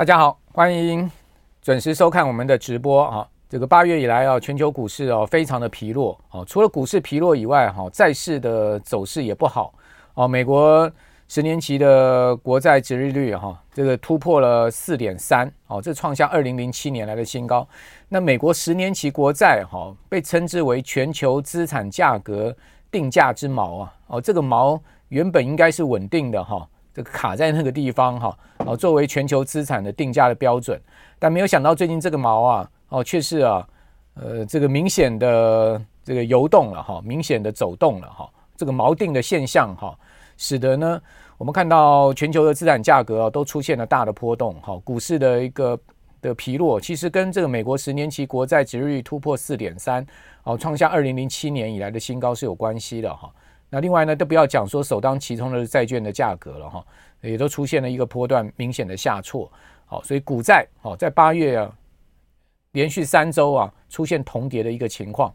大家好，欢迎准时收看我们的直播啊！这个八月以来啊，全球股市哦非常的疲弱哦。除了股市疲弱以外，哈，债市的走势也不好哦。美国十年期的国债殖利率哈，这个突破了四点三哦，这创下二零零七年来的新高。那美国十年期国债哈，被称之为全球资产价格定价之锚啊哦，这个锚原本应该是稳定的哈。卡在那个地方哈，哦，作为全球资产的定价的标准，但没有想到最近这个锚啊，哦，却是啊，呃，这个明显的这个游动了哈，明显的走动了哈，这个锚定的现象哈，使得呢，我们看到全球的资产价格啊都出现了大的波动哈，股市的一个的疲弱，其实跟这个美国十年期国债殖利率突破四点三，哦，创下二零零七年以来的新高是有关系的哈。那另外呢，都不要讲说首当其冲的债券的价格了哈，也都出现了一个波段明显的下挫。好，所以股债好在八月啊，连续三周啊出现同跌的一个情况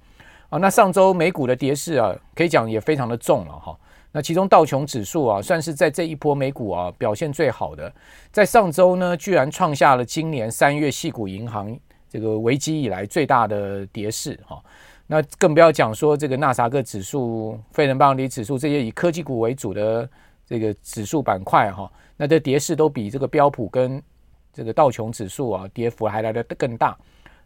啊。那上周美股的跌势啊，可以讲也非常的重了哈。那其中道琼指数啊，算是在这一波美股啊表现最好的，在上周呢，居然创下了今年三月矽谷银行这个危机以来最大的跌势哈。那更不要讲说这个纳斯达克指数、费城半导体指数这些以科技股为主的这个指数板块哈，那这跌势都比这个标普跟这个道琼指数啊跌幅还来得更大。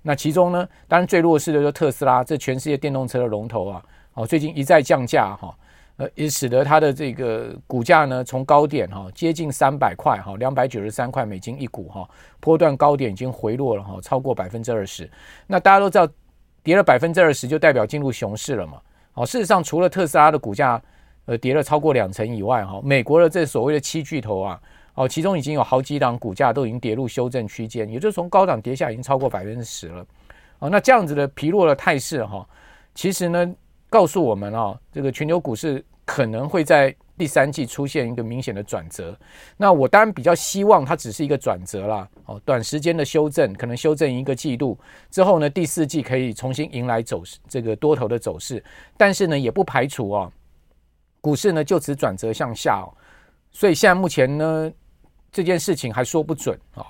那其中呢，当然最弱势的就是特斯拉，这全世界电动车的龙头啊，哦，最近一再降价哈，呃，也使得它的这个股价呢从高点哈接近三百块哈，两百九十三块美金一股哈，波段高点已经回落了哈，超过百分之二十。那大家都知道。跌了百分之二十，就代表进入熊市了嘛？好，事实上，除了特斯拉的股价呃跌了超过两成以外，哈，美国的这所谓的七巨头啊，哦，其中已经有好几档股价都已经跌入修正区间，也就是从高档跌下已经超过百分之十了。哦，那这样子的疲弱的态势哈，其实呢，告诉我们啊，这个全球股市可能会在。第三季出现一个明显的转折，那我当然比较希望它只是一个转折啦，哦，短时间的修正，可能修正一个季度之后呢，第四季可以重新迎来走势，这个多头的走势。但是呢，也不排除啊，股市呢就此转折向下哦。所以现在目前呢，这件事情还说不准啊。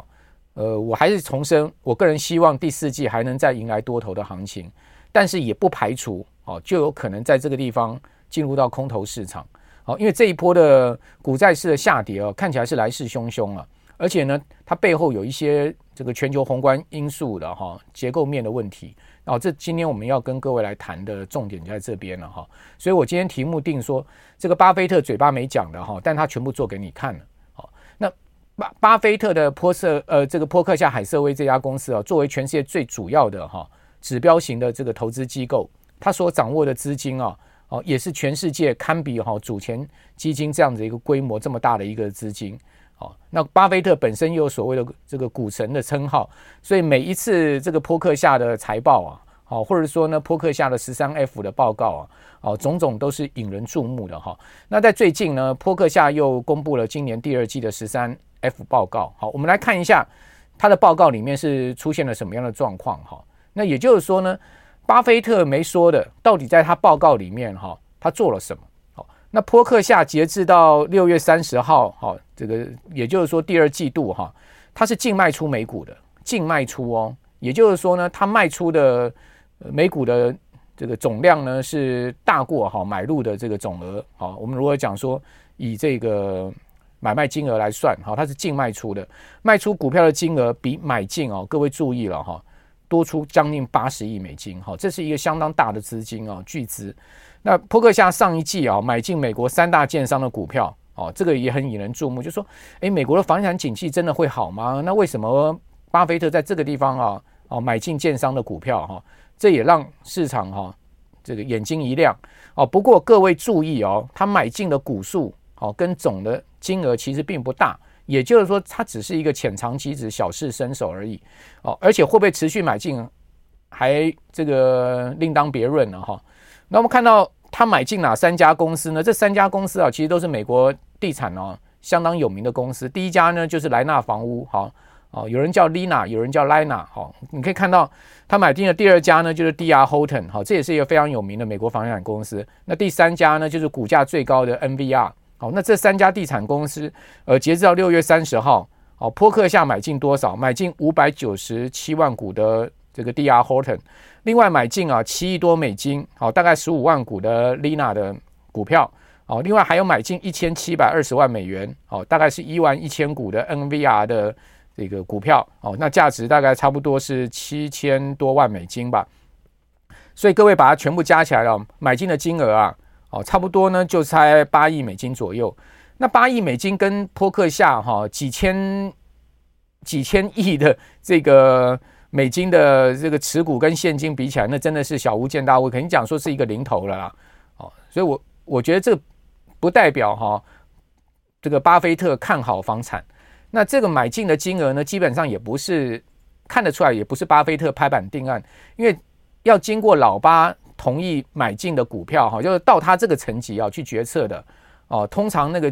呃，我还是重申，我个人希望第四季还能再迎来多头的行情，但是也不排除哦，就有可能在这个地方进入到空头市场。哦，因为这一波的股债市的下跌哦，看起来是来势汹汹啊，而且呢，它背后有一些这个全球宏观因素的哈，结构面的问题。哦，这今天我们要跟各位来谈的重点就在这边了哈。所以我今天题目定说，这个巴菲特嘴巴没讲的哈，但他全部做给你看了。好，那巴巴菲特的波瑟呃，这个波克夏海瑟威这家公司啊，作为全世界最主要的哈指标型的这个投资机构，它所掌握的资金啊。哦，也是全世界堪比哈主权基金这样的一个规模这么大的一个资金。哦，那巴菲特本身又有所谓的这个股神的称号，所以每一次这个波克夏的财报啊，哦，或者说呢波克夏的十三 F 的报告啊，哦，种种都是引人注目的哈。那在最近呢，波克夏又公布了今年第二季的十三 F 报告。好，我们来看一下他的报告里面是出现了什么样的状况哈。那也就是说呢。巴菲特没说的，到底在他报告里面哈，他做了什么？好，那波克夏截至到六月三十号，好，这个也就是说第二季度哈，它是净卖出美股的，净卖出哦，也就是说呢，它卖出的美股的这个总量呢是大过哈买入的这个总额。好，我们如果讲说以这个买卖金额来算，哈，它是净卖出的，卖出股票的金额比买进哦，各位注意了哈。多出将近八十亿美金，哈，这是一个相当大的资金啊，巨资。那扑克夏上一季啊，买进美国三大建商的股票，哦，这个也很引人注目。就说，诶，美国的房产景气真的会好吗？那为什么巴菲特在这个地方啊，哦，买进建商的股票，哈，这也让市场哈，这个眼睛一亮。哦，不过各位注意哦，他买进的股数，哦，跟总的金额其实并不大。也就是说，它只是一个浅尝即止、小试身手而已哦，而且会不会持续买进，还这个另当别论了哈。那我们看到他买进哪三家公司呢？这三家公司啊，其实都是美国地产哦相当有名的公司。第一家呢就是莱纳房屋，哈哦，有人叫 Lina，有人叫 Lina，好，你可以看到他买进的第二家呢就是 D.R. Horton，好，这也是一个非常有名的美国房地产公司。那第三家呢就是股价最高的 NVR。好，那这三家地产公司，呃，截至到六月三十号，哦，波克下买进多少？买进五百九十七万股的这个 DR Horton，另外买进啊七亿多美金，好，大概十五万股的 Lina 的股票，哦，另外还有买进一千七百二十万美元，哦，大概是一万一千股的 NVR 的这个股票，哦，那价值大概差不多是七千多万美金吧。所以各位把它全部加起来了，买进的金额啊，哦，差不多呢就才八亿美金左右。那八亿美金跟波克夏哈几千几千亿的这个美金的这个持股跟现金比起来，那真的是小巫见大巫，肯定讲说是一个零头了啦。哦，所以我我觉得这不代表哈这个巴菲特看好房产。那这个买进的金额呢，基本上也不是看得出来，也不是巴菲特拍板定案，因为要经过老巴同意买进的股票哈，就是到他这个层级啊去决策的哦，通常那个。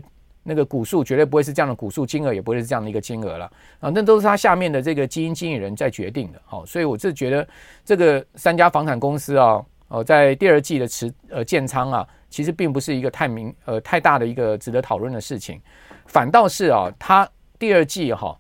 那个股数绝对不会是这样的股数，金额也不会是这样的一个金额了啊！那都是他下面的这个基金经理人在决定的。好，所以我是觉得这个三家房产公司啊，哦，在第二季的持呃建仓啊，其实并不是一个太明呃太大的一个值得讨论的事情，反倒是啊，他第二季哈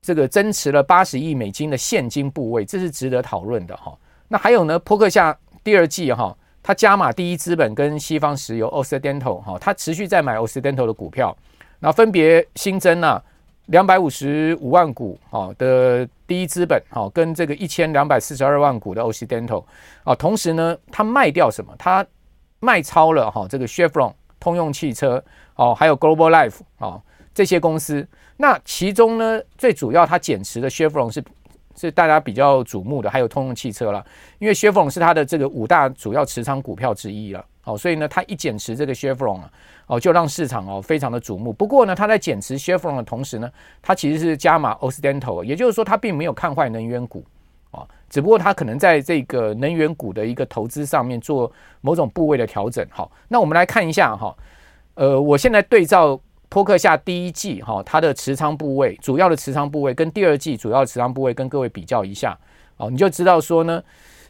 这个增持了八十亿美金的现金部位，这是值得讨论的哈。那还有呢，波克夏第二季哈。他加码第一资本跟西方石油 Occidental 哈，他持续在买 Occidental 的股票，那分别新增了两百五十五万股啊的第一资本哈，跟这个一千两百四十二万股的 Occidental 啊，同时呢，他卖掉什么？他卖超了哈这个 Chevron 通用汽车哦，还有 Global Life 啊这些公司。那其中呢，最主要他减持的 Chevron 是。是大家比较瞩目的，还有通用汽车了，因为 Chevron 是它的这个五大主要持仓股票之一了，哦，所以呢，它一减持这个 Chevron 啊，哦，就让市场哦非常的瞩目。不过呢，它在减持 Chevron 的同时呢，它其实是加码 Occidental，也就是说，它并没有看坏能源股啊，只不过它可能在这个能源股的一个投资上面做某种部位的调整。好，那我们来看一下哈，呃，我现在对照。托克夏第一季哈，它的持仓部位，主要的持仓部位跟第二季主要的持仓部位跟各位比较一下哦，你就知道说呢，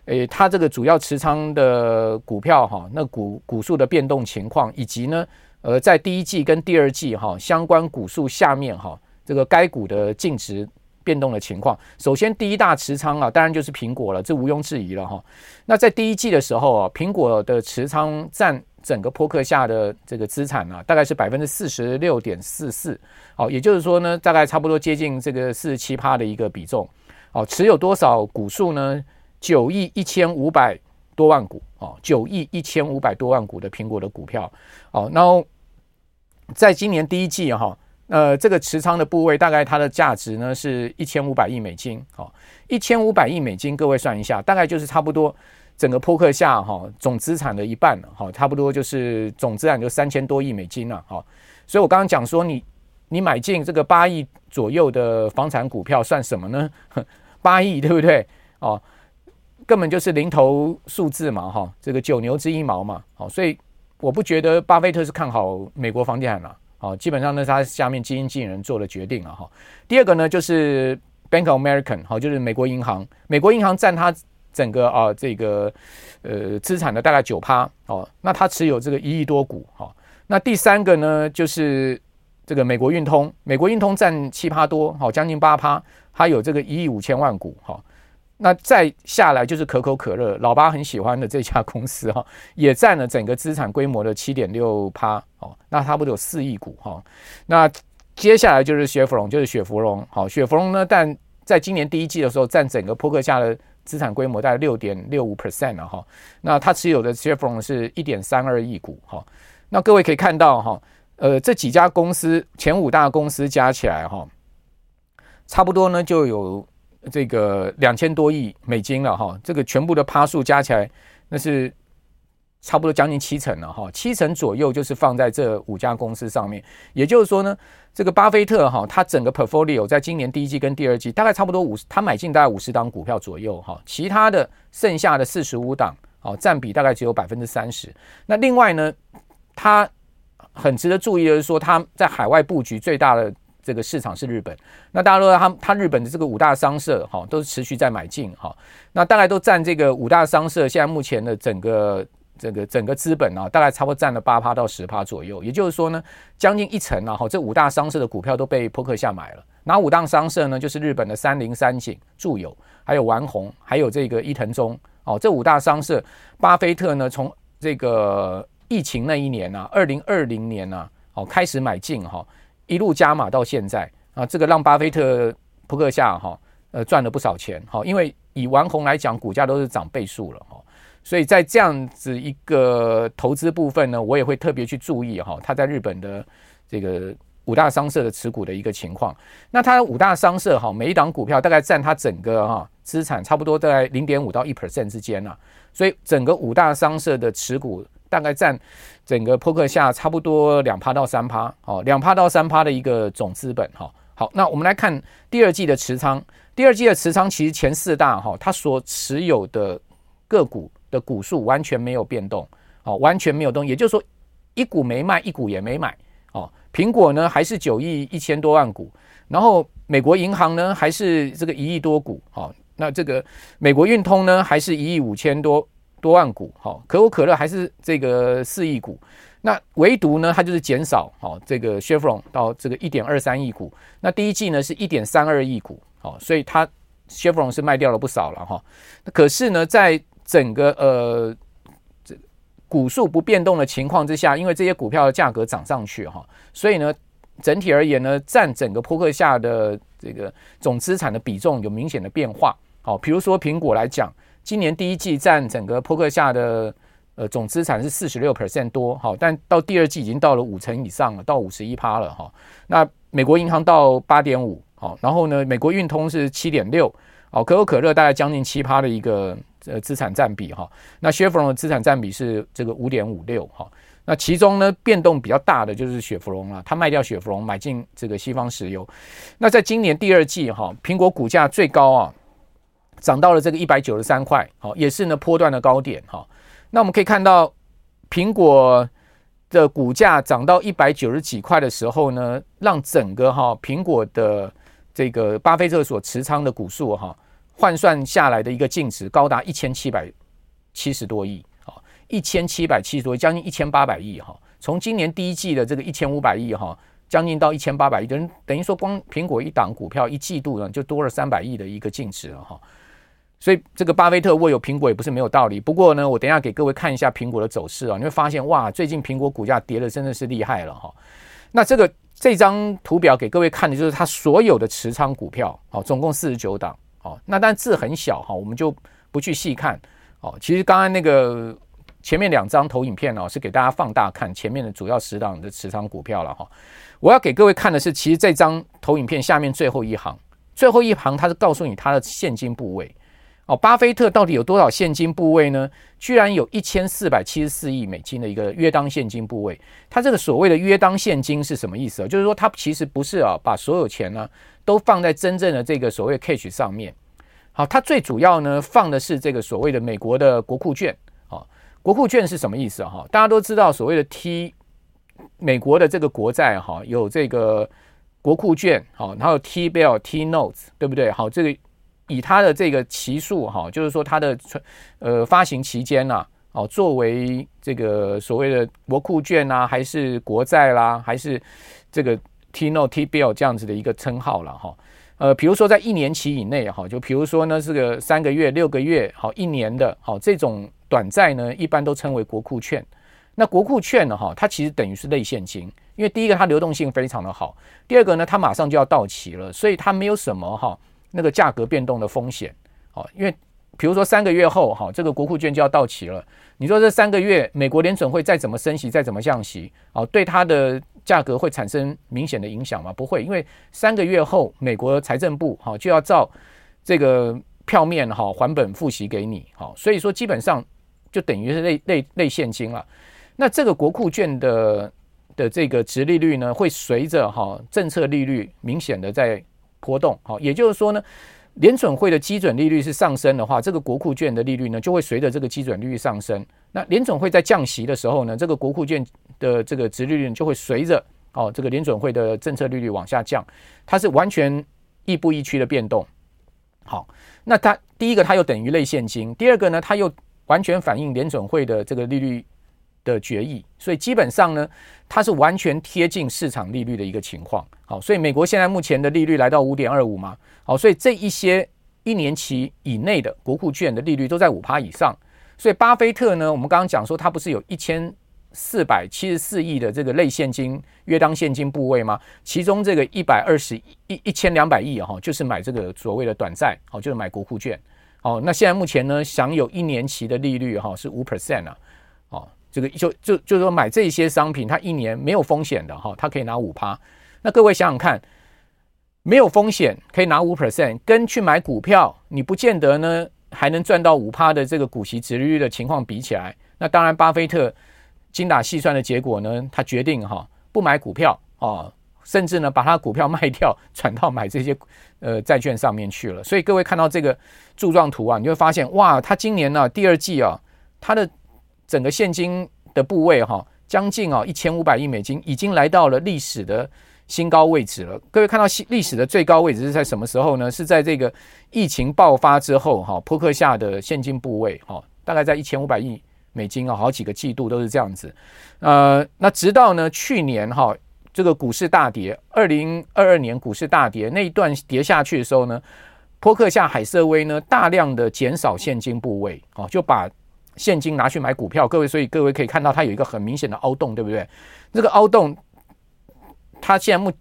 诶，它这个主要持仓的股票哈，那股股数的变动情况，以及呢，呃，在第一季跟第二季哈相关股数下面哈，这个该股的净值变动的情况。首先，第一大持仓啊，当然就是苹果了，这毋庸置疑了哈。那在第一季的时候啊，苹果的持仓占。整个扑克下的这个资产啊，大概是百分之四十六点四四，好，也就是说呢，大概差不多接近这个四十七趴的一个比重，好，持有多少股数呢？九亿一千五百多万股，哦，九亿一千五百多万股的苹果的股票，哦，然后在今年第一季哈，呃，这个持仓的部位大概它的价值呢是一千五百亿美金，好，一千五百亿美金，各位算一下，大概就是差不多。整个扑克下哈总资产的一半哈，差不多就是总资产就三千多亿美金了哈。所以我刚刚讲说，你你买进这个八亿左右的房产股票算什么呢？八亿对不对？哦，根本就是零头数字嘛哈，这个九牛之一毛嘛。好，所以我不觉得巴菲特是看好美国房地产了。好，基本上呢他下面基金经理人做的决定了哈。第二个呢就是 Bank of American 好，就是美国银行，美国银行占它。整个啊，这个呃资产的大概九趴哦，那他持有这个一亿多股哈、哦。那第三个呢，就是这个美国运通，美国运通占七趴多，好、哦，将近八趴，它有这个一亿五千万股哈、哦。那再下来就是可口可乐，老巴很喜欢的这家公司哈、哦，也占了整个资产规模的七点六趴哦。那差不多有四亿股哈、哦。那接下来就是雪佛龙，就是雪佛龙，好，雪佛龙呢，但在今年第一季的时候，占整个波克夏的。资产规模大概六点六五 percent 了哈，那他持有的 Chevron 是一点三二亿股哈，那各位可以看到哈，呃，这几家公司前五大公司加起来哈，差不多呢就有这个两千多亿美金了哈，这个全部的趴数加起来那是。差不多将近七成了哈，七成左右就是放在这五家公司上面。也就是说呢，这个巴菲特哈，他整个 portfolio 在今年第一季跟第二季大概差不多五十，他买进大概五十档股票左右哈，其他的剩下的四十五档，哦，占比大概只有百分之三十。那另外呢，他很值得注意的是说，他在海外布局最大的这个市场是日本。那大家都知道他他日本的这个五大商社哈，都是持续在买进哈。那大概都占这个五大商社现在目前的整个。这个整个资本啊，大概差不多占了八趴到十趴左右。也就是说呢，将近一成啊，哈，这五大商社的股票都被扑克下买了。哪五大商社呢？就是日本的三菱、三井、住友，还有丸红，还有这个伊藤忠。哦，这五大商社，巴菲特呢，从这个疫情那一年啊，二零二零年啊，哦，开始买进哈，一路加码到现在啊，这个让巴菲特扑克下哈，呃，赚了不少钱。哈，因为以丸红来讲，股价都是涨倍数了哈，所以在这样子一个投资部分呢，我也会特别去注意哈，他在日本的这个。五大商社的持股的一个情况，那它五大商社哈，每一档股票大概占它整个哈资产差不多在零点五到一 percent 之间啊，所以整个五大商社的持股大概占整个扑克下差不多两趴到三趴，哦，两趴到三趴的一个总资本哈。好，那我们来看第二季的持仓，第二季的持仓其实前四大哈，它所持有的个股的股数完全没有变动，哦，完全没有动，也就是说一股没卖，一股也没买，哦。苹果呢还是九亿一千多万股，然后美国银行呢还是这个一亿多股，哦，那这个美国运通呢还是一亿五千多多万股，好，可口可乐还是这个四亿股，那唯独呢它就是减少，好，这个 Chevron 到这个一点二三亿股，那第一季呢是一点三二亿股，好，所以它 Chevron 是卖掉了不少了哈，可是呢在整个呃。这股数不变动的情况之下，因为这些股票的价格涨上去哈，所以呢，整体而言呢，占整个波克下的这个总资产的比重有明显的变化。好，比如说苹果来讲，今年第一季占整个波克下的呃总资产是四十六 percent 多，好，但到第二季已经到了五成以上了，到五十一趴了哈。那美国银行到八点五，好，然后呢，美国运通是七点六，好，可口可乐大概将近七趴的一个。呃，资产占比哈，那雪佛龙的资产占比是这个五点五六哈，那其中呢变动比较大的就是雪佛龙了，他卖掉雪佛龙，买进这个西方石油。那在今年第二季哈，苹果股价最高啊，涨到了这个一百九十三块，好，也是呢波段的高点哈。那我们可以看到，苹果的股价涨到一百九十几块的时候呢，让整个哈苹果的这个巴菲特所持仓的股数哈。换算下来的一个净值高达一千七百七十多亿，啊，一千七百七十多亿，将近一千八百亿，哈。从今年第一季的这个一千五百亿，哈，将近到一千八百亿，等等于说光苹果一档股票一季度呢，就多了三百亿的一个净值了，哈。所以这个巴菲特握有苹果也不是没有道理。不过呢，我等一下给各位看一下苹果的走势啊，你会发现哇，最近苹果股价跌的真的是厉害了，哈。那这个这张图表给各位看的就是它所有的持仓股票，好，总共四十九档。哦，那但字很小哈，我们就不去细看。哦，其实刚刚那个前面两张投影片哦，是给大家放大看前面的主要十档的持仓股票了哈。我要给各位看的是，其实这张投影片下面最后一行，最后一行它是告诉你它的现金部位。哦，巴菲特到底有多少现金部位呢？居然有一千四百七十四亿美金的一个约当现金部位。它这个所谓的约当现金是什么意思啊？就是说，它其实不是啊，把所有钱呢都放在真正的这个所谓 cash 上面。好，它最主要呢放的是这个所谓的美国的国库券。啊，国库券是什么意思啊？哈，大家都知道所谓的 T 美国的这个国债哈，有这个国库券，好，然后 T bill、T notes，对不对？好，这个。以它的这个期数哈，就是说它的呃发行期间呐，哦，作为这个所谓的国库券啊，还是国债啦，还是这个 T note T bill 这样子的一个称号了哈。呃，比如说在一年期以内哈，就比如说呢这个三个月、六个月、好一年的，好这种短债呢，一般都称为国库券。那国库券呢哈，它其实等于是类现金，因为第一个它流动性非常的好，第二个呢它马上就要到期了，所以它没有什么哈。那个价格变动的风险，好，因为比如说三个月后，哈，这个国库券就要到期了。你说这三个月，美国联准会再怎么升息，再怎么降息，哦，对它的价格会产生明显的影响吗？不会，因为三个月后，美国财政部，哈，就要照这个票面，哈，还本付息给你，好，所以说基本上就等于是类类类现金了。那这个国库券的的这个殖利率呢，会随着哈政策利率明显的在。波动好，也就是说呢，联准会的基准利率是上升的话，这个国库券的利率呢就会随着这个基准利率上升。那联准会在降息的时候呢，这个国库券的这个殖利率就会随着哦这个联准会的政策利率往下降，它是完全亦步亦趋的变动。好，那它第一个它又等于类现金，第二个呢它又完全反映联准会的这个利率的决议，所以基本上呢，它是完全贴近市场利率的一个情况。好，所以美国现在目前的利率来到五点二五嘛，好，所以这一些一年期以内的国库券的利率都在五趴以上。所以巴菲特呢，我们刚刚讲说他不是有一千四百七十四亿的这个类现金约当现金部位吗？其中这个一百二十一一千两百亿哈，就是买这个所谓的短债，好，就是买国库券。好，那现在目前呢，享有一年期的利率哈是五 percent 啊，这个就就就是说买这些商品，它一年没有风险的哈，它可以拿五趴。那各位想想看，没有风险可以拿五 percent，跟去买股票，你不见得呢还能赚到五趴的这个股息殖利率的情况比起来，那当然巴菲特精打细算的结果呢，他决定哈不买股票啊，甚至呢把他股票卖掉，转到买这些呃债券上面去了。所以各位看到这个柱状图啊，你就会发现哇，他今年呢、啊、第二季啊，他的整个现金的部位哈，将近啊一千五百亿美金，已经来到了历史的新高位置了。各位看到历史的最高位置是在什么时候呢？是在这个疫情爆发之后哈，波克下的现金部位哈，大概在一千五百亿美金啊，好几个季度都是这样子。呃，那直到呢去年哈，这个股市大跌，二零二二年股市大跌那一段跌下去的时候呢，波克下海瑟威呢大量的减少现金部位哦，就把。现金拿去买股票，各位，所以各位可以看到它有一个很明显的凹洞，对不对？这个凹洞，它现在目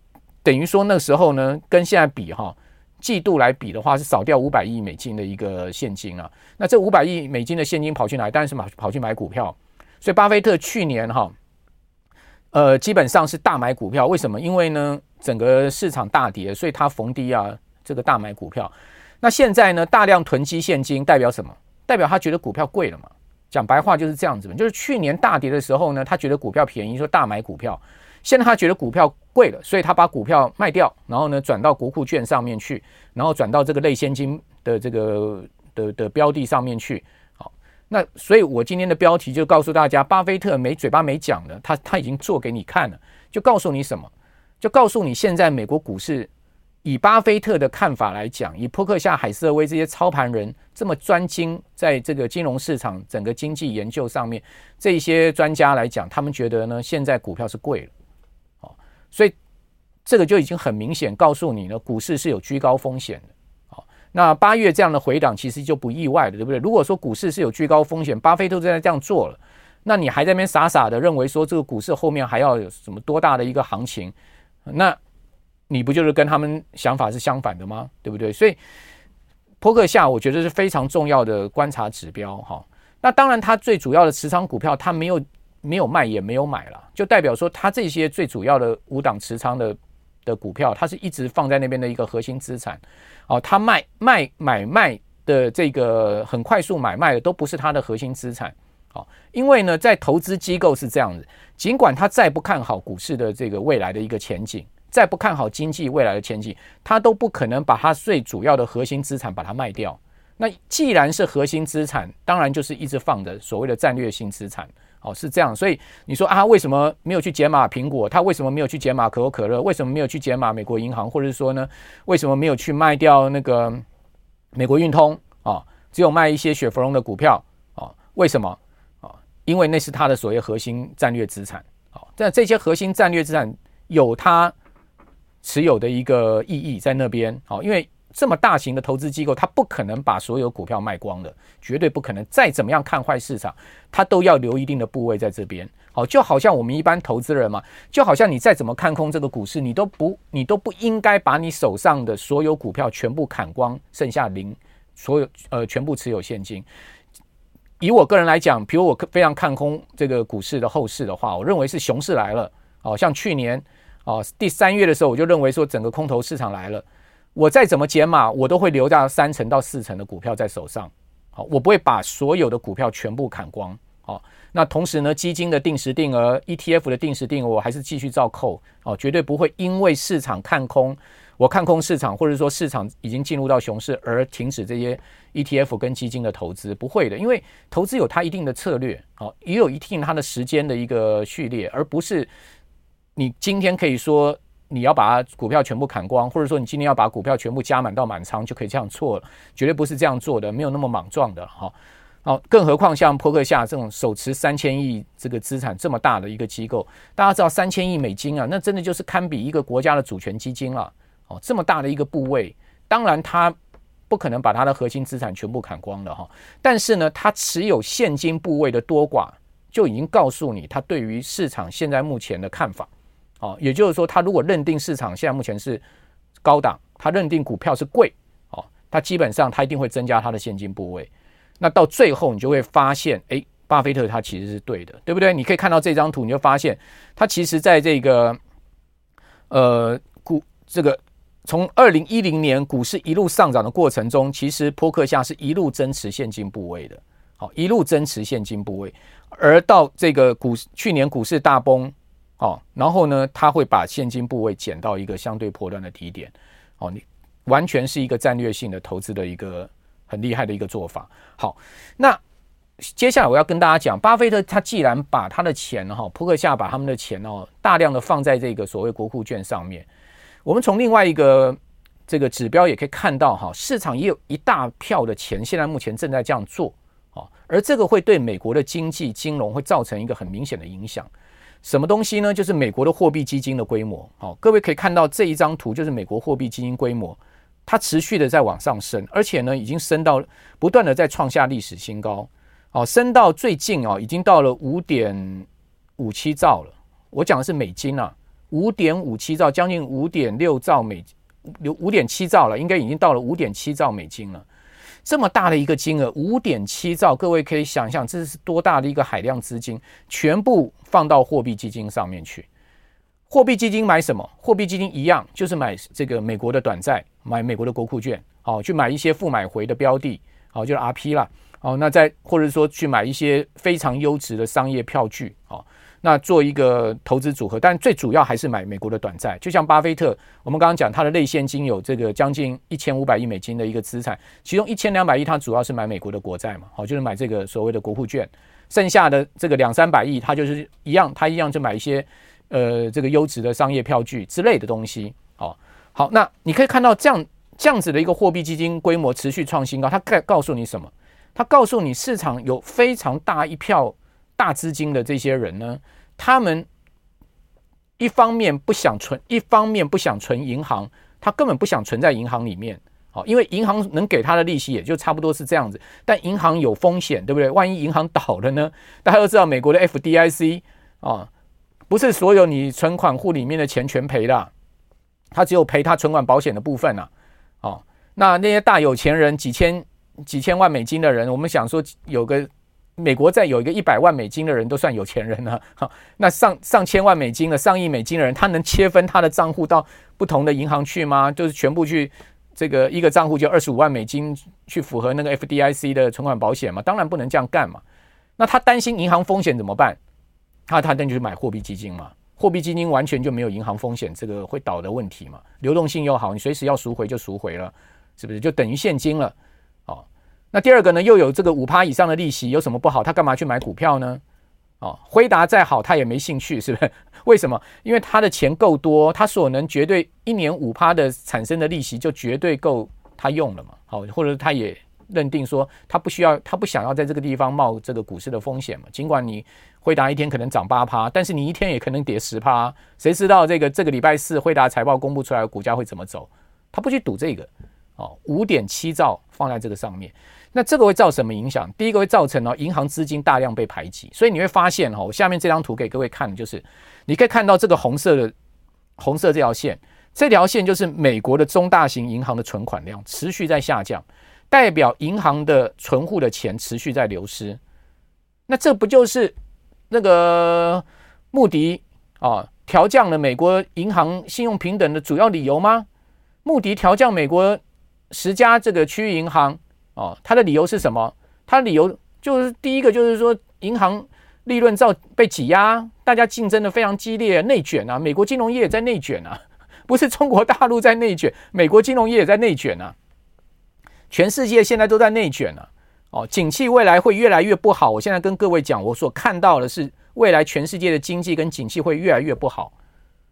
等于说那时候呢，跟现在比哈，季度来比的话是少掉五百亿美金的一个现金啊。那这五百亿美金的现金跑去哪？当然是跑跑去买股票。所以巴菲特去年哈，呃，基本上是大买股票。为什么？因为呢，整个市场大跌，所以他逢低啊，这个大买股票。那现在呢，大量囤积现金代表什么？代表他觉得股票贵了嘛？讲白话就是这样子嘛，就是去年大跌的时候呢，他觉得股票便宜，说大买股票。现在他觉得股票贵了，所以他把股票卖掉，然后呢转到国库券上面去，然后转到这个类现金的这个的的标的上面去。好，那所以我今天的标题就告诉大家，巴菲特没嘴巴没讲的，他他已经做给你看了，就告诉你什么？就告诉你现在美国股市。以巴菲特的看法来讲，以扑克夏、海瑟威这些操盘人这么专精在这个金融市场整个经济研究上面，这些专家来讲，他们觉得呢，现在股票是贵了，哦，所以这个就已经很明显告诉你呢，股市是有居高风险的，哦，那八月这样的回档其实就不意外了，对不对？如果说股市是有居高风险，巴菲特正在这样做了，那你还在那边傻傻的认为说这个股市后面还要有什么多大的一个行情，那？你不就是跟他们想法是相反的吗？对不对？所以，波克夏我觉得是非常重要的观察指标哈。那当然，他最主要的持仓股票，他没有没有卖，也没有买了，就代表说他这些最主要的五档持仓的的股票，他是一直放在那边的一个核心资产。哦，他卖卖买卖的这个很快速买卖的都不是他的核心资产。哦，因为呢，在投资机构是这样子，尽管他再不看好股市的这个未来的一个前景。再不看好经济未来的前景，他都不可能把他最主要的核心资产把它卖掉。那既然是核心资产，当然就是一直放的所谓的战略性资产。哦，是这样。所以你说啊，为什么没有去解码苹果？他为什么没有去解码可口可乐？为什么没有去解码美国银行？或者是说呢，为什么没有去卖掉那个美国运通？啊，只有卖一些雪佛龙的股票。啊，为什么？啊，因为那是他的所谓核心战略资产。好，但这些核心战略资产有他。持有的一个意义在那边，好，因为这么大型的投资机构，他不可能把所有股票卖光的，绝对不可能。再怎么样看坏市场，他都要留一定的部位在这边，好，就好像我们一般投资人嘛，就好像你再怎么看空这个股市，你都不，你都不应该把你手上的所有股票全部砍光，剩下零，所有呃全部持有现金。以我个人来讲，比如我非常看空这个股市的后市的话，我认为是熊市来了，好像去年。哦，第三月的时候，我就认为说整个空头市场来了，我再怎么减码，我都会留下三成到四成的股票在手上。好，我不会把所有的股票全部砍光。好，那同时呢，基金的定时定额、ETF 的定时定额，我还是继续照扣。哦，绝对不会因为市场看空，我看空市场，或者说市场已经进入到熊市而停止这些 ETF 跟基金的投资，不会的，因为投资有它一定的策略，好，也有一定它的时间的一个序列，而不是。你今天可以说你要把股票全部砍光，或者说你今天要把股票全部加满到满仓就可以这样做了，绝对不是这样做的，没有那么莽撞的哈。好，更何况像波克夏这种手持三千亿这个资产这么大的一个机构，大家知道三千亿美金啊，那真的就是堪比一个国家的主权基金了。哦，这么大的一个部位，当然他不可能把他的核心资产全部砍光了哈。但是呢，他持有现金部位的多寡，就已经告诉你他对于市场现在目前的看法。哦，也就是说，他如果认定市场现在目前是高档，他认定股票是贵，哦，他基本上他一定会增加他的现金部位。那到最后，你就会发现，诶，巴菲特他其实是对的，对不对？你可以看到这张图，你就发现他其实在这个，呃，股这个从二零一零年股市一路上涨的过程中，其实波克夏是一路增持现金部位的，好，一路增持现金部位，而到这个股去年股市大崩，哦，然后呢，他会把现金部位减到一个相对破断的低点，哦，你完全是一个战略性的投资的一个。很厉害的一个做法。好，那接下来我要跟大家讲，巴菲特他既然把他的钱哈，扑克下把他们的钱哦，大量的放在这个所谓国库券上面。我们从另外一个这个指标也可以看到哈，市场也有一大票的钱，现在目前正在这样做啊，而这个会对美国的经济金融会造成一个很明显的影响。什么东西呢？就是美国的货币基金的规模。好，各位可以看到这一张图，就是美国货币基金规模。它持续的在往上升，而且呢，已经升到不断的在创下历史新高，哦，升到最近哦，已经到了五点五七兆了。我讲的是美金啊，五点五七兆，将近五点六兆美，五五点七兆了，应该已经到了五点七兆美金了。这么大的一个金额，五点七兆，各位可以想象这是多大的一个海量资金，全部放到货币基金上面去。货币基金买什么？货币基金一样，就是买这个美国的短债，买美国的国库券，好，去买一些负买回的标的，好，就是 RP 啦，好，那再或者说去买一些非常优质的商业票据，好，那做一个投资组合，但最主要还是买美国的短债。就像巴菲特，我们刚刚讲他的类现金有这个将近一千五百亿美金的一个资产，其中一千两百亿他主要是买美国的国债嘛，好，就是买这个所谓的国库券，剩下的这个两三百亿他就是一样，他一样就买一些。呃，这个优质的商业票据之类的东西，好，好，那你可以看到这样这样子的一个货币基金规模持续创新高，它告告诉你什么？它告诉你市场有非常大一票大资金的这些人呢，他们一方面不想存，一方面不想存银行，他根本不想存在银行里面，好，因为银行能给他的利息也就差不多是这样子，但银行有风险，对不对？万一银行倒了呢？大家都知道美国的 FDIC 啊。不是所有你存款户里面的钱全赔了，他只有赔他存款保险的部分啊。哦，那那些大有钱人几千几千万美金的人，我们想说有个美国再有一个一百万美金的人都算有钱人了。好，那上上千万美金的上亿美金的人，他能切分他的账户到不同的银行去吗？就是全部去这个一个账户就二十五万美金去符合那个 FDIC 的存款保险吗？当然不能这样干嘛。那他担心银行风险怎么办？他他那就是买货币基金嘛，货币基金完全就没有银行风险这个会倒的问题嘛，流动性又好，你随时要赎回就赎回了，是不是就等于现金了？那第二个呢，又有这个五趴以上的利息，有什么不好？他干嘛去买股票呢？哦，辉达再好，他也没兴趣，是不是？为什么？因为他的钱够多，他所能绝对一年五趴的产生的利息就绝对够他用了嘛。好，或者他也。认定说他不需要，他不想要在这个地方冒这个股市的风险嘛。尽管你辉达一天可能涨八趴，但是你一天也可能跌十趴。谁知道这个这个礼拜四辉达财报公布出来，股价会怎么走？他不去赌这个哦。五点七兆放在这个上面，那这个会造成什么影响？第一个会造成哦，银行资金大量被排挤。所以你会发现哈，我下面这张图给各位看，就是你可以看到这个红色的红色这条线，这条线就是美国的中大型银行的存款量持续在下降。代表银行的存户的钱持续在流失，那这不就是那个穆迪啊调降了美国银行信用平等的主要理由吗？穆迪调降美国十家这个区域银行哦，他的理由是什么？他的理由就是第一个就是说银行利润遭被挤压，大家竞争的非常激烈，内卷啊，美国金融业也在内卷啊，不是中国大陆在内卷，美国金融业也在内卷啊。全世界现在都在内卷了，哦，景气未来会越来越不好。我现在跟各位讲，我所看到的是未来全世界的经济跟景气会越来越不好。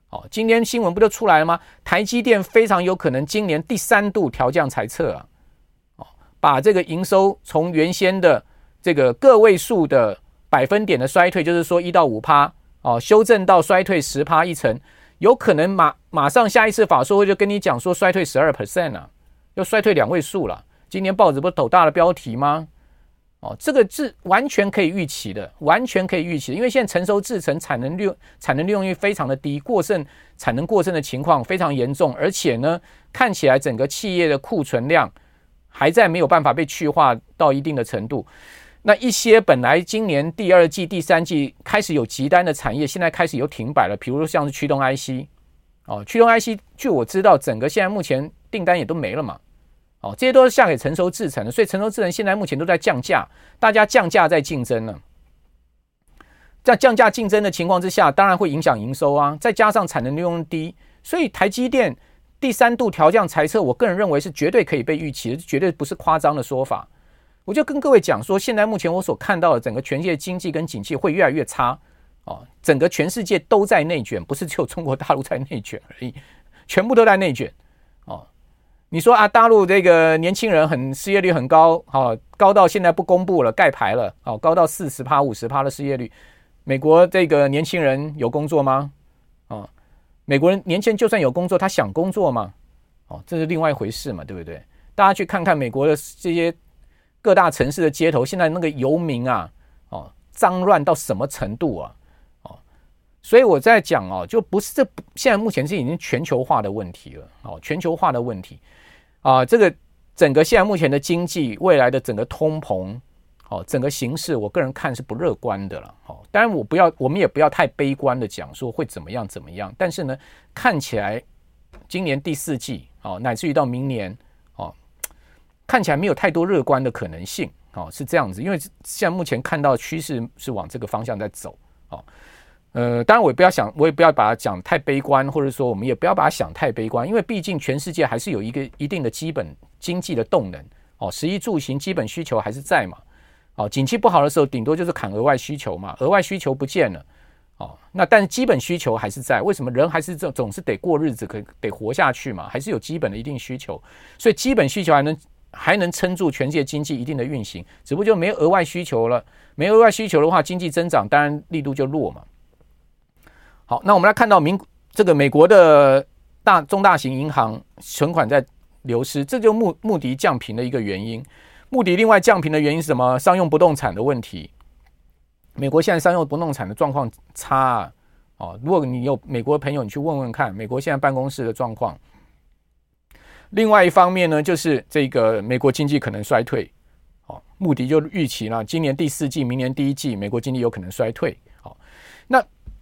哦，今天新闻不就出来了吗？台积电非常有可能今年第三度调降财测啊，把这个营收从原先的这个个位数的百分点的衰退，就是说一到五趴哦，修正到衰退十趴一层，有可能马马上下一次法说会就跟你讲说衰退十二 percent 啊，要衰退两位数了。今年报纸不是抖大的标题吗？哦，这个是完全可以预期的，完全可以预期的，因为现在成熟制成产能利产能利用率非常的低，过剩产能过剩的情况非常严重，而且呢，看起来整个企业的库存量还在没有办法被去化到一定的程度。那一些本来今年第二季、第三季开始有急单的产业，现在开始有停摆了，比如说像是驱动 IC，哦，驱动 IC，据我知道，整个现在目前订单也都没了嘛。哦，这些都是下给成熟制程的，所以成熟制程现在目前都在降价，大家降价在竞争呢。在降价竞争的情况之下，当然会影响营收啊。再加上产能利用低，所以台积电第三度调降财测，我个人认为是绝对可以被预期的，绝对不是夸张的说法。我就跟各位讲说，现在目前我所看到的整个全世界经济跟景气会越来越差哦，整个全世界都在内卷，不是只有中国大陆在内卷而已，全部都在内卷哦。你说啊，大陆这个年轻人很失业率很高，好高到现在不公布了，盖牌了，好高到四十趴、五十趴的失业率。美国这个年轻人有工作吗？美国人年轻人就算有工作，他想工作吗？哦，这是另外一回事嘛，对不对？大家去看看美国的这些各大城市的街头，现在那个游民啊，哦，脏乱到什么程度啊？哦所以我在讲哦，就不是这现在目前是已经全球化的问题了哦，全球化的问题啊，这个整个现在目前的经济未来的整个通膨哦，整个形势，我个人看是不乐观的了哦。当然我不要，我们也不要太悲观的讲说会怎么样怎么样，但是呢，看起来今年第四季哦，乃至于到明年哦，看起来没有太多乐观的可能性哦，是这样子，因为现在目前看到趋势是往这个方向在走哦。呃，当然我也不要想，我也不要把它讲太悲观，或者说我们也不要把它想太悲观，因为毕竟全世界还是有一个一定的基本经济的动能哦，食衣住行基本需求还是在嘛，哦，景气不好的时候，顶多就是砍额外需求嘛，额外需求不见了，哦，那但基本需求还是在，为什么人还是这总是得过日子，可得活下去嘛，还是有基本的一定需求，所以基本需求还能还能撑住全世界经济一定的运行，只不过就没有额外需求了，没额外需求的话，经济增长当然力度就弱嘛。好，那我们来看到民这个美国的大中大型银行存款在流失，这就穆穆迪降评的一个原因。目的另外降频的原因是什么？商用不动产的问题。美国现在商用不动产的状况差啊！哦，如果你有美国朋友，你去问问看，美国现在办公室的状况。另外一方面呢，就是这个美国经济可能衰退。哦，穆迪就预期了，今年第四季、明年第一季，美国经济有可能衰退。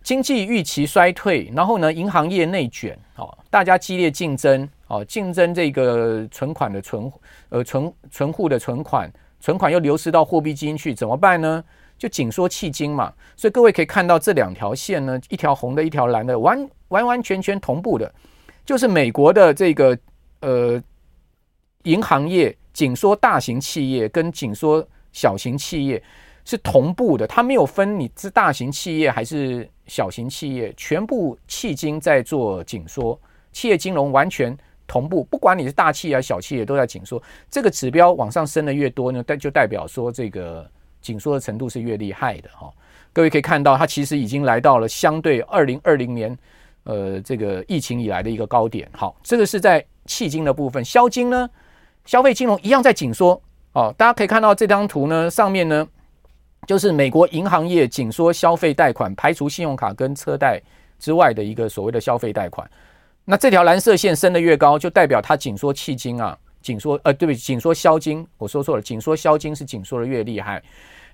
经济预期衰退，然后呢，银行业内卷，哦，大家激烈竞争，哦，竞争这个存款的存，呃，存存户的存款，存款又流失到货币基金去，怎么办呢？就紧缩企金嘛。所以各位可以看到这两条线呢，一条红的，一条蓝的，完完完全全同步的，就是美国的这个呃银行业紧缩大型企业跟紧缩小型企业是同步的，它没有分你是大型企业还是。小型企业全部迄今在做紧缩，企业金融完全同步，不管你是大企业还是小企业都在紧缩。这个指标往上升的越多呢，代就代表说这个紧缩的程度是越厉害的哈。各位可以看到，它其实已经来到了相对二零二零年呃这个疫情以来的一个高点。好，这个是在迄今的部分，消金呢，消费金融一样在紧缩。哦，大家可以看到这张图呢，上面呢。就是美国银行业紧缩消费贷款，排除信用卡跟车贷之外的一个所谓的消费贷款。那这条蓝色线升得越高，就代表它紧缩企金啊，紧缩呃，对不起，紧缩消金，我说错了，紧缩消金是紧缩的越厉害。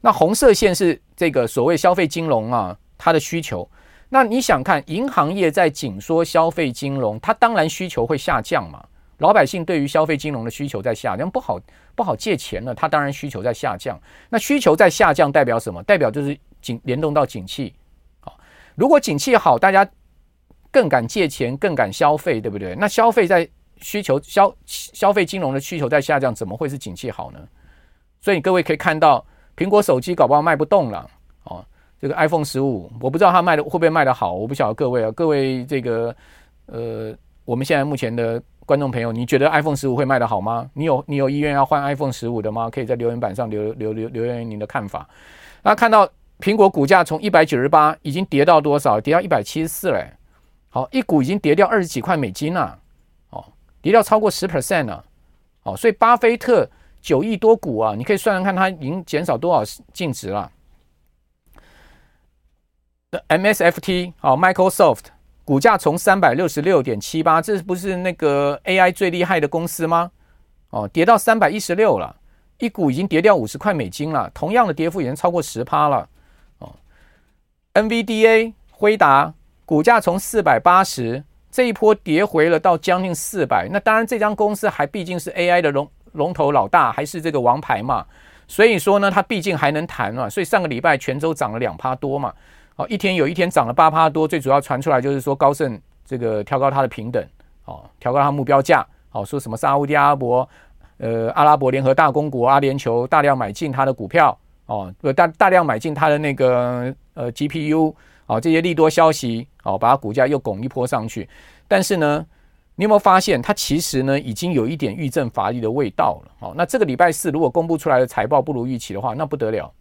那红色线是这个所谓消费金融啊，它的需求。那你想看银行业在紧缩消费金融，它当然需求会下降嘛。老百姓对于消费金融的需求在下降，不好不好借钱了，他当然需求在下降。那需求在下降代表什么？代表就是景联动到景气。好，如果景气好，大家更敢借钱，更敢消费，对不对？那消费在需求消消费金融的需求在下降，怎么会是景气好呢？所以各位可以看到，苹果手机搞不好卖不动了。哦，这个 iPhone 十五，我不知道它卖的会不会卖得好，我不晓得各位啊，各位这个呃。我们现在目前的观众朋友，你觉得 iPhone 十五会卖得好吗？你有你有意愿要换 iPhone 十五的吗？可以在留言板上留留留留言您的看法。那看到苹果股价从一百九十八已经跌到多少？跌到一百七十四嘞。好，一股已经跌掉二十几块美金了。哦，跌掉超过十 percent 了。哦，所以巴菲特九亿多股啊，你可以算算看，他已经减少多少净值了。MSFT 哦，Microsoft。股价从三百六十六点七八，这不是那个 AI 最厉害的公司吗？哦，跌到三百一十六了，一股已经跌掉五十块美金了，同样的跌幅已经超过十趴了。哦，NVDA 辉达股价从四百八十这一波跌回了到将近四百，那当然这家公司还毕竟是 AI 的龙龙头老大，还是这个王牌嘛，所以说呢，它毕竟还能弹嘛，所以上个礼拜全周涨了两趴多嘛。好，一天有一天涨了八趴多，最主要传出来就是说高盛这个调高它的平等，哦，调高它目标价，哦，说什么沙乌地阿拉伯，呃，阿拉伯联合大公国阿联酋大量买进它的股票，哦，大大量买进它的那个呃 GPU，哦，这些利多消息，哦，把它股价又拱一波上去。但是呢，你有没有发现它其实呢已经有一点预振乏力的味道了？哦，那这个礼拜四如果公布出来的财报不如预期的话，那不得了。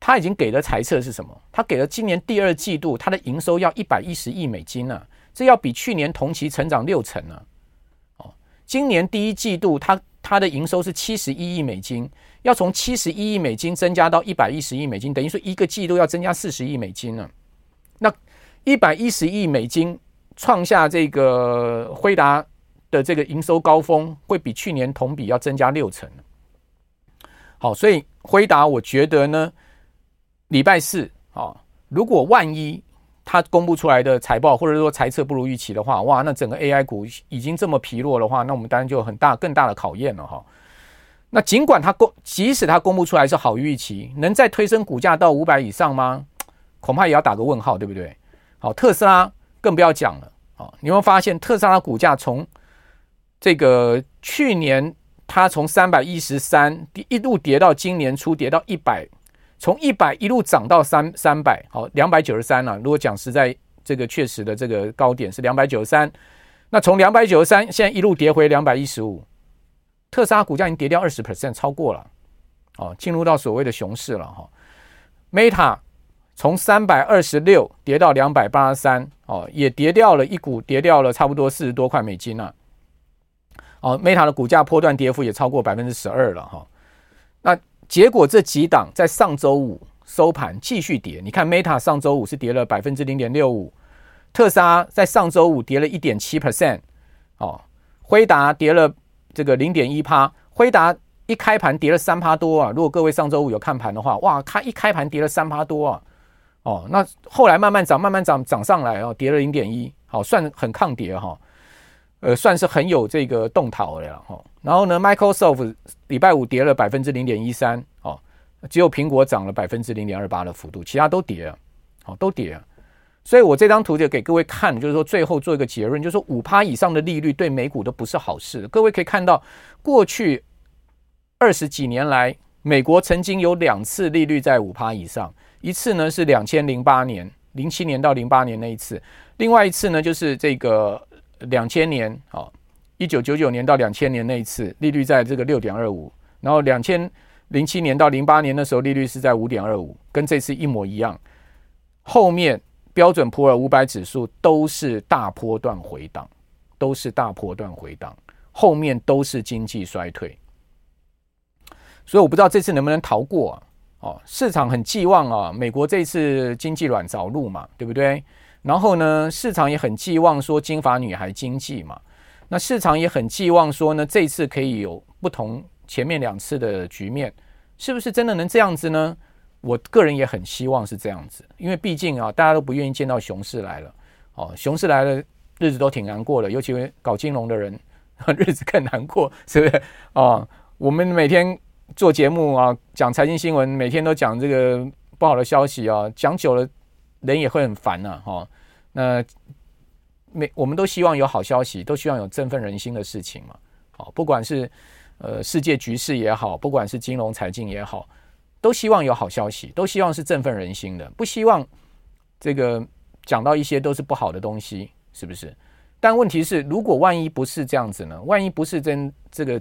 他已经给了财测是什么？他给了今年第二季度他的营收要一百一十亿美金呢、啊，这要比去年同期成长六成呢、啊。哦，今年第一季度他他的营收是七十一亿美金，要从七十一亿美金增加到一百一十亿美金，等于说一个季度要增加四十亿美金呢、啊。那一百一十亿美金创下这个辉达的这个营收高峰，会比去年同比要增加六成。好，所以辉达我觉得呢。礼拜四啊，如果万一他公布出来的财报或者说财测不如预期的话，哇，那整个 AI 股已经这么疲弱的话，那我们当然就很大更大的考验了哈。那尽管它公，即使它公布出来是好预期，能再推升股价到五百以上吗？恐怕也要打个问号，对不对？好，特斯拉更不要讲了啊！你会发现特斯拉股价从这个去年它从三百一十三一路跌到今年初跌到一百。从一百一路涨到三三百，好，两百九十三了。如果讲实在，这个确实的这个高点是两百九十三。那从两百九十三现在一路跌回两百一十五，特斯拉股价已经跌掉二十 percent，超过了，哦，进入到所谓的熊市了哈。Meta 从三百二十六跌到两百八十三，哦，也跌掉了一股，跌掉了差不多四十多块美金了。哦，Meta 的股价波段跌幅也超过百分之十二了哈。结果这几档在上周五收盘继续跌，你看 Meta 上周五是跌了百分之零点六五，特斯拉在上周五跌了一点七 percent，哦，辉达跌了这个零点一趴，辉达一开盘跌了三趴多啊！如果各位上周五有看盘的话，哇，它一开盘跌了三趴多啊！哦，那后来慢慢涨，慢慢涨，涨上来哦，跌了零点一，好，算很抗跌哈。呃，算是很有这个动态了哈。然后呢，Microsoft 礼拜五跌了百分之零点一三，哦，只有苹果涨了百分之零点二八的幅度，其他都跌了，哦，都跌了。所以我这张图就给各位看，就是说最后做一个结论，就是说五趴以上的利率对美股都不是好事。各位可以看到，过去二十几年来，美国曾经有两次利率在五趴以上，一次呢是两千零八年，零七年到零八年那一次，另外一次呢就是这个。两千年啊，一九九九年到两千年那一次利率在这个六点二五，然后两千零七年到零八年的时候利率是在五点二五，跟这次一模一样。后面标准普尔五百指数都是大波段回档，都是大波段回档，后面都是经济衰退。所以我不知道这次能不能逃过啊？哦，市场很寄望啊，美国这次经济软着陆嘛，对不对？然后呢，市场也很寄望说金发女孩经济嘛，那市场也很寄望说呢，这次可以有不同前面两次的局面，是不是真的能这样子呢？我个人也很希望是这样子，因为毕竟啊，大家都不愿意见到熊市来了，哦，熊市来了，日子都挺难过的，尤其搞金融的人，日子更难过，是不是？哦，我们每天做节目啊，讲财经新闻，每天都讲这个不好的消息啊，讲久了。人也会很烦呐，哈，那每我们都希望有好消息，都希望有振奋人心的事情嘛，好，不管是呃世界局势也好，不管是金融财经也好，都希望有好消息，都希望是振奋人心的，不希望这个讲到一些都是不好的东西，是不是？但问题是，如果万一不是这样子呢？万一不是真这个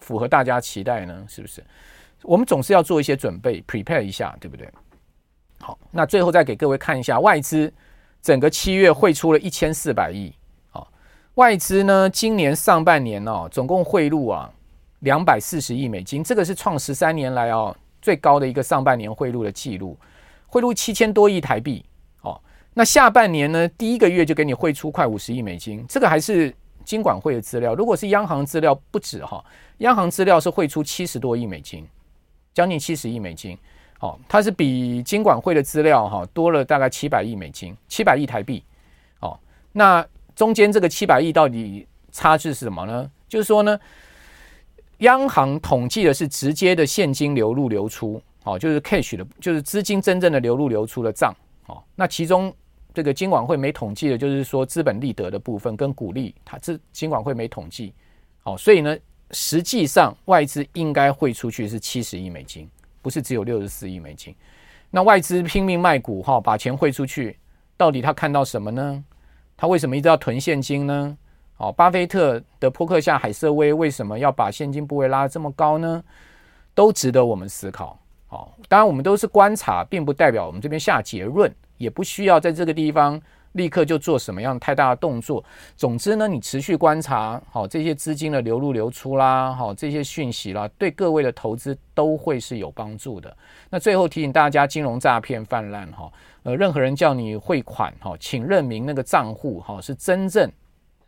符合大家期待呢？是不是？我们总是要做一些准备，prepare 一下，对不对？好，那最后再给各位看一下外资整个七月汇出了一千四百亿。好，外资呢，今年上半年哦，总共汇入啊两百四十亿美金，这个是创十三年来哦最高的一个上半年汇入的记录，汇入七千多亿台币。哦，那下半年呢，第一个月就给你汇出快五十亿美金，这个还是金管会的资料。如果是央行资料，不止哈，央行资料是汇出七十多亿美金。将近七十亿美金，哦，它是比金管会的资料哈多了大概七百亿美金，七百亿台币，哦，那中间这个七百亿到底差距是什么呢？就是说呢，央行统计的是直接的现金流入流出，哦，就是 cash 的，就是资金真正的流入流出的账，哦，那其中这个金管会没统计的，就是说资本利得的部分跟股利，它这金管会没统计，哦，所以呢。实际上，外资应该汇出去是七十亿美金，不是只有六十四亿美金。那外资拼命卖股哈，把钱汇出去，到底他看到什么呢？他为什么一直要囤现金呢？哦，巴菲特的波克夏海瑟威为什么要把现金部位拉这么高呢？都值得我们思考。哦，当然我们都是观察，并不代表我们这边下结论，也不需要在这个地方。立刻就做什么样太大的动作？总之呢，你持续观察好这些资金的流入流出啦，好这些讯息啦，对各位的投资都会是有帮助的。那最后提醒大家，金融诈骗泛滥哈，呃，任何人叫你汇款哈，请认明那个账户哈是真正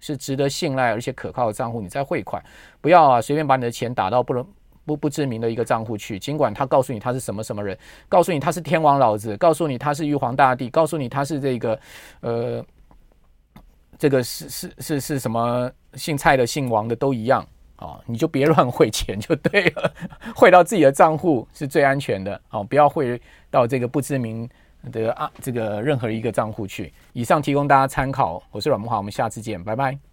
是值得信赖而且可靠的账户，你再汇款，不要啊随便把你的钱打到不能。不不知名的一个账户去，尽管他告诉你他是什么什么人，告诉你他是天王老子，告诉你他是玉皇大帝，告诉你他是这个呃，这个是是是是什么姓蔡的姓王的都一样啊、你就别乱汇钱就对了，汇到自己的账户是最安全的啊、不要汇到这个不知名的啊这个任何一个账户去。以上提供大家参考，我是阮慕华，我们下次见，拜拜。